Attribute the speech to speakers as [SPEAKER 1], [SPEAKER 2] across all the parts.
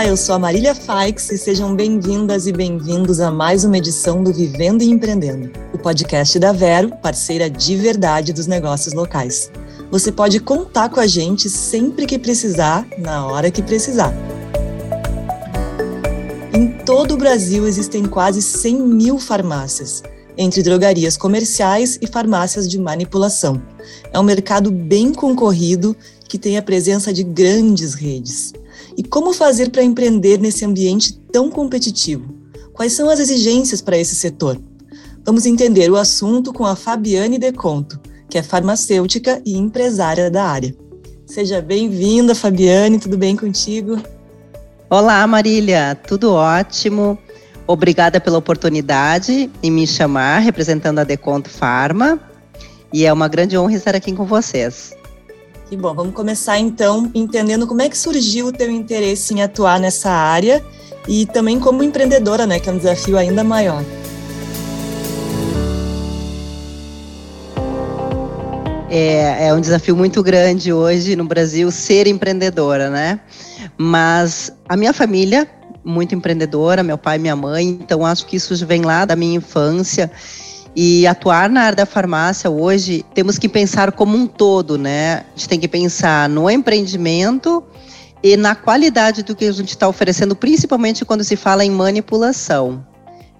[SPEAKER 1] Olá, eu sou a Marília Faix e sejam bem-vindas e bem-vindos a mais uma edição do Vivendo e Empreendendo, o podcast da Vero, parceira de verdade dos negócios locais. Você pode contar com a gente sempre que precisar, na hora que precisar. Em todo o Brasil existem quase 100 mil farmácias, entre drogarias comerciais e farmácias de manipulação. É um mercado bem concorrido que tem a presença de grandes redes. E como fazer para empreender nesse ambiente tão competitivo? Quais são as exigências para esse setor? Vamos entender o assunto com a Fabiane Deconto, que é farmacêutica e empresária da área. Seja bem-vinda, Fabiane, tudo bem contigo?
[SPEAKER 2] Olá, Marília, tudo ótimo. Obrigada pela oportunidade em me chamar, representando a Deconto Farma. E é uma grande honra estar aqui com vocês.
[SPEAKER 1] Que bom, vamos começar então entendendo como é que surgiu o teu interesse em atuar nessa área e também como empreendedora, né, que é um desafio ainda maior.
[SPEAKER 2] É, é um desafio muito grande hoje no Brasil ser empreendedora, né? Mas a minha família, muito empreendedora, meu pai e minha mãe, então acho que isso vem lá da minha infância. E atuar na área da farmácia hoje, temos que pensar como um todo, né? A gente tem que pensar no empreendimento e na qualidade do que a gente está oferecendo, principalmente quando se fala em manipulação.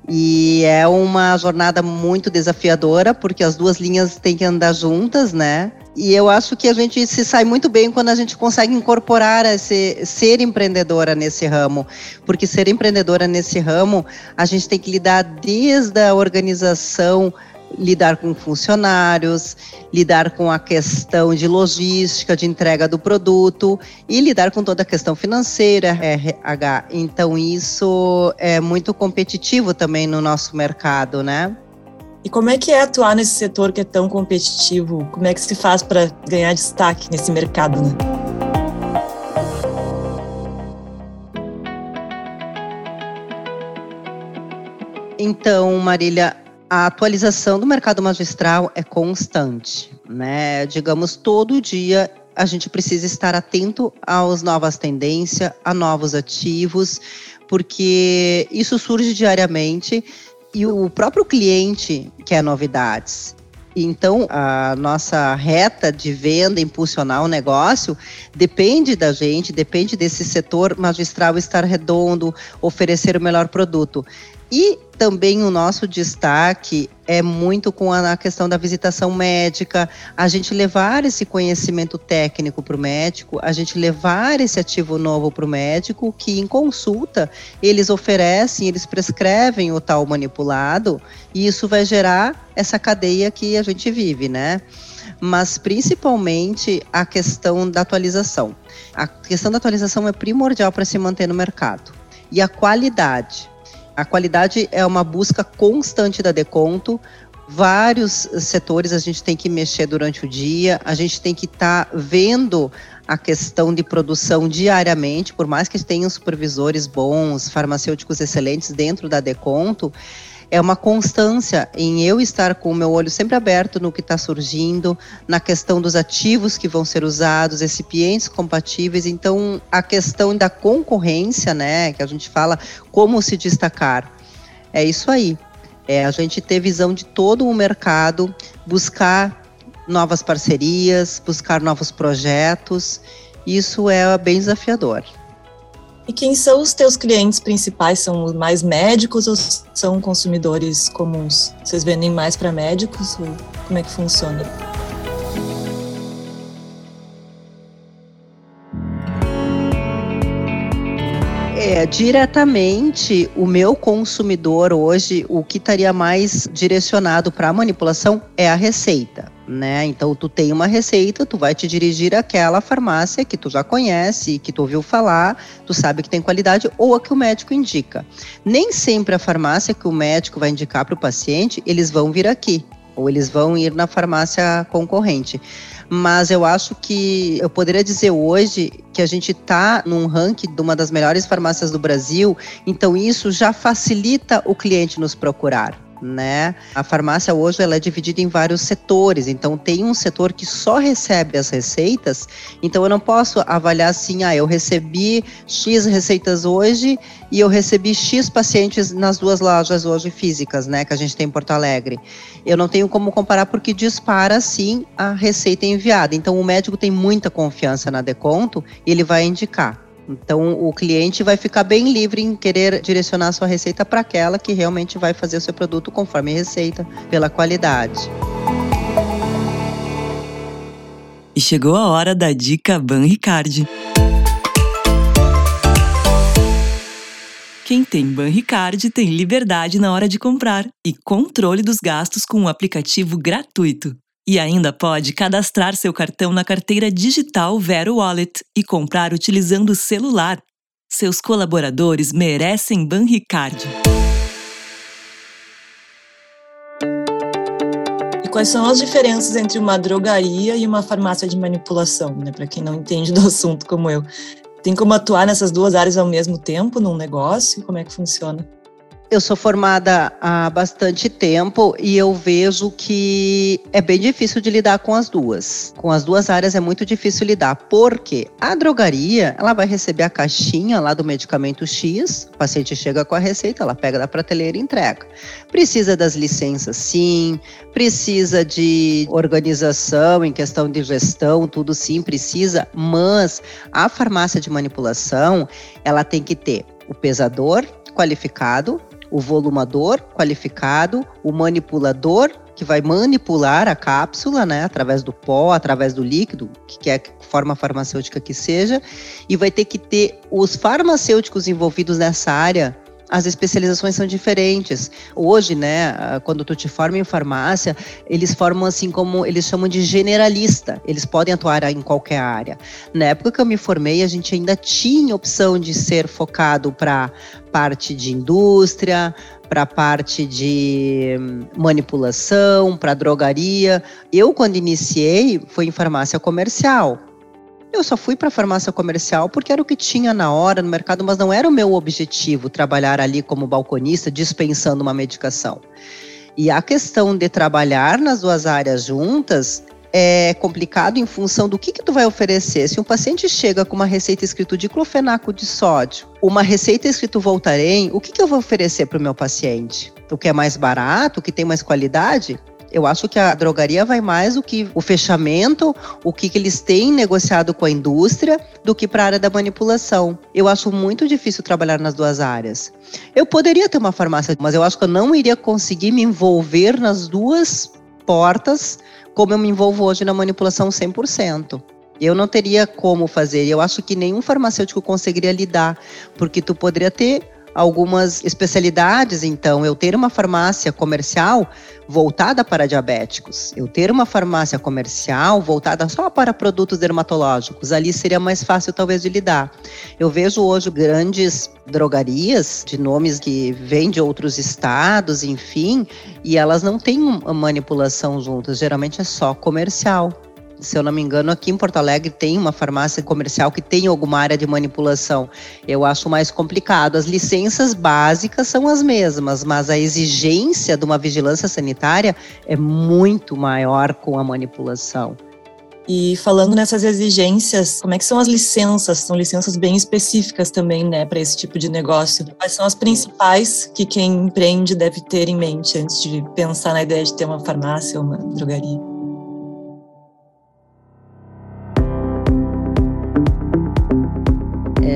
[SPEAKER 2] E é uma jornada muito desafiadora, porque as duas linhas têm que andar juntas, né? E eu acho que a gente se sai muito bem quando a gente consegue incorporar esse ser empreendedora nesse ramo, porque ser empreendedora nesse ramo, a gente tem que lidar desde a organização lidar com funcionários, lidar com a questão de logística, de entrega do produto e lidar com toda a questão financeira, RH. Então isso é muito competitivo também no nosso mercado, né?
[SPEAKER 1] E como é que é atuar nesse setor que é tão competitivo? Como é que se faz para ganhar destaque nesse mercado, né?
[SPEAKER 2] Então, Marília, a atualização do mercado magistral é constante, né? Digamos, todo dia a gente precisa estar atento às novas tendências, a novos ativos, porque isso surge diariamente e o próprio cliente quer novidades. Então, a nossa reta de venda, impulsionar o negócio, depende da gente, depende desse setor magistral estar redondo, oferecer o melhor produto. E também o nosso destaque é muito com a questão da visitação médica, a gente levar esse conhecimento técnico para o médico, a gente levar esse ativo novo para o médico, que em consulta eles oferecem, eles prescrevem o tal manipulado, e isso vai gerar essa cadeia que a gente vive, né? Mas principalmente a questão da atualização. A questão da atualização é primordial para se manter no mercado. E a qualidade a qualidade é uma busca constante da Deconto. Vários setores a gente tem que mexer durante o dia, a gente tem que estar tá vendo a questão de produção diariamente, por mais que tenham supervisores bons, farmacêuticos excelentes dentro da Deconto, é uma constância em eu estar com o meu olho sempre aberto no que está surgindo, na questão dos ativos que vão ser usados, recipientes compatíveis. Então, a questão da concorrência, né, que a gente fala como se destacar, é isso aí. É a gente ter visão de todo o mercado, buscar novas parcerias, buscar novos projetos. Isso é bem desafiador.
[SPEAKER 1] E quem são os teus clientes principais? São mais médicos ou são consumidores comuns? Vocês vendem mais para médicos? Ou como é que funciona?
[SPEAKER 2] É, diretamente, o meu consumidor hoje, o que estaria mais direcionado para a manipulação é a receita né? Então tu tem uma receita, tu vai te dirigir àquela farmácia que tu já conhece, que tu ouviu falar, tu sabe que tem qualidade ou a que o médico indica. Nem sempre a farmácia que o médico vai indicar para o paciente, eles vão vir aqui ou eles vão ir na farmácia concorrente. Mas eu acho que eu poderia dizer hoje que a gente está num ranking de uma das melhores farmácias do Brasil, então isso já facilita o cliente nos procurar né? A farmácia hoje ela é dividida em vários setores, então tem um setor que só recebe as receitas, então eu não posso avaliar assim, ah, eu recebi X receitas hoje e eu recebi X pacientes nas duas lojas hoje físicas, né, que a gente tem em Porto Alegre. Eu não tenho como comparar porque dispara sim a receita enviada. Então o médico tem muita confiança na Deconto e ele vai indicar. Então, o cliente vai ficar bem livre em querer direcionar a sua receita para aquela que realmente vai fazer o seu produto conforme receita, pela qualidade.
[SPEAKER 1] E chegou a hora da dica Ban Ricard. Quem tem Banricard tem liberdade na hora de comprar e controle dos gastos com um aplicativo gratuito. E ainda pode cadastrar seu cartão na carteira digital Vero Wallet e comprar utilizando o celular. Seus colaboradores merecem Banricard. E quais são as diferenças entre uma drogaria e uma farmácia de manipulação, né? Para quem não entende do assunto como eu. Tem como atuar nessas duas áreas ao mesmo tempo num negócio? Como é que funciona?
[SPEAKER 2] Eu sou formada há bastante tempo e eu vejo que é bem difícil de lidar com as duas. Com as duas áreas é muito difícil lidar, porque a drogaria, ela vai receber a caixinha lá do medicamento X, o paciente chega com a receita, ela pega da prateleira e entrega. Precisa das licenças, sim, precisa de organização em questão de gestão, tudo sim precisa, mas a farmácia de manipulação, ela tem que ter o pesador qualificado, o volumador qualificado, o manipulador que vai manipular a cápsula, né, através do pó, através do líquido, que quer forma farmacêutica que seja, e vai ter que ter os farmacêuticos envolvidos nessa área as especializações são diferentes. Hoje, né, quando tu te forma em farmácia, eles formam assim como eles chamam de generalista. Eles podem atuar em qualquer área. Na época que eu me formei, a gente ainda tinha opção de ser focado para parte de indústria, para parte de manipulação, para drogaria. Eu, quando iniciei, foi em farmácia comercial. Eu só fui para farmácia comercial porque era o que tinha na hora no mercado, mas não era o meu objetivo trabalhar ali como balconista dispensando uma medicação. E a questão de trabalhar nas duas áreas juntas é complicado em função do que, que tu vai oferecer. Se um paciente chega com uma receita escrito diclofenaco de sódio, uma receita escrito Voltaren, o que, que eu vou oferecer para o meu paciente? O que é mais barato, o que tem mais qualidade? Eu acho que a drogaria vai mais do que o fechamento, o que, que eles têm negociado com a indústria, do que para a área da manipulação. Eu acho muito difícil trabalhar nas duas áreas. Eu poderia ter uma farmácia, mas eu acho que eu não iria conseguir me envolver nas duas portas como eu me envolvo hoje na manipulação 100%. Eu não teria como fazer. Eu acho que nenhum farmacêutico conseguiria lidar, porque tu poderia ter algumas especialidades, então, eu ter uma farmácia comercial voltada para diabéticos, eu ter uma farmácia comercial voltada só para produtos dermatológicos, ali seria mais fácil talvez de lidar. Eu vejo hoje grandes drogarias de nomes que vêm de outros estados, enfim, e elas não têm manipulação juntas, geralmente é só comercial se eu não me engano, aqui em Porto Alegre tem uma farmácia comercial que tem alguma área de manipulação. Eu acho mais complicado. As licenças básicas são as mesmas, mas a exigência de uma vigilância sanitária é muito maior com a manipulação.
[SPEAKER 1] E falando nessas exigências, como é que são as licenças? São licenças bem específicas também, né, para esse tipo de negócio. Quais são as principais que quem empreende deve ter em mente antes de pensar na ideia de ter uma farmácia ou uma drogaria?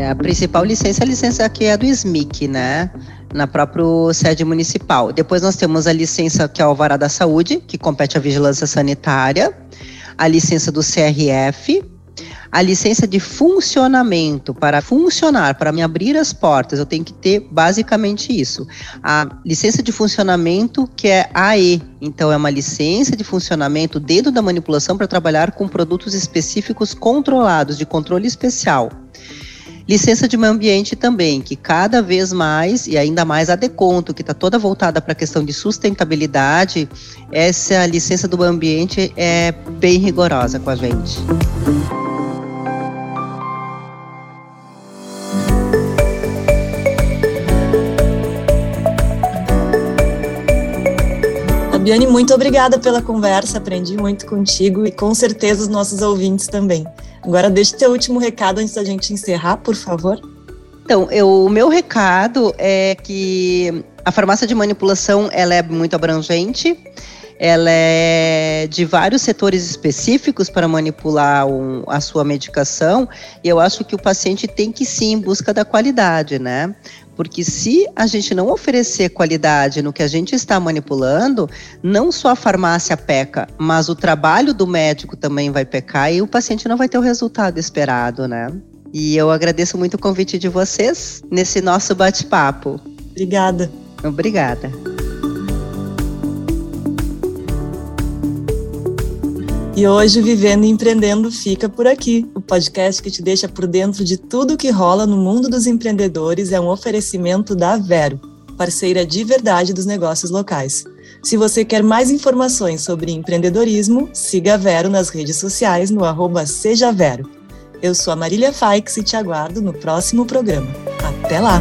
[SPEAKER 2] A principal licença é a licença que é do SMIC, né? Na própria sede municipal. Depois nós temos a licença que é o Alvará da Saúde, que compete à vigilância sanitária, a licença do CRF, a licença de funcionamento para funcionar, para me abrir as portas, eu tenho que ter basicamente isso. A licença de funcionamento que é AE, então é uma licença de funcionamento dentro da manipulação para trabalhar com produtos específicos controlados de controle especial. Licença de meio ambiente também, que cada vez mais, e ainda mais a Deconto, que está toda voltada para a questão de sustentabilidade, essa licença do meio ambiente é bem rigorosa com a gente.
[SPEAKER 1] Fabiane, muito obrigada pela conversa, aprendi muito contigo e com certeza os nossos ouvintes também. Agora deixa o teu último recado antes da gente encerrar, por favor.
[SPEAKER 2] Então, eu, o meu recado é que a farmácia de manipulação ela é muito abrangente, ela é de vários setores específicos para manipular um, a sua medicação, e eu acho que o paciente tem que sim em busca da qualidade, né? Porque se a gente não oferecer qualidade no que a gente está manipulando, não só a farmácia peca, mas o trabalho do médico também vai pecar e o paciente não vai ter o resultado esperado, né? E eu agradeço muito o convite de vocês nesse nosso bate-papo.
[SPEAKER 1] Obrigada.
[SPEAKER 2] Obrigada.
[SPEAKER 1] E hoje, Vivendo e Empreendendo fica por aqui. O podcast que te deixa por dentro de tudo que rola no mundo dos empreendedores é um oferecimento da Vero, parceira de verdade dos negócios locais. Se você quer mais informações sobre empreendedorismo, siga a Vero nas redes sociais no arroba Seja Vero. Eu sou a Marília Faix e te aguardo no próximo programa. Até lá!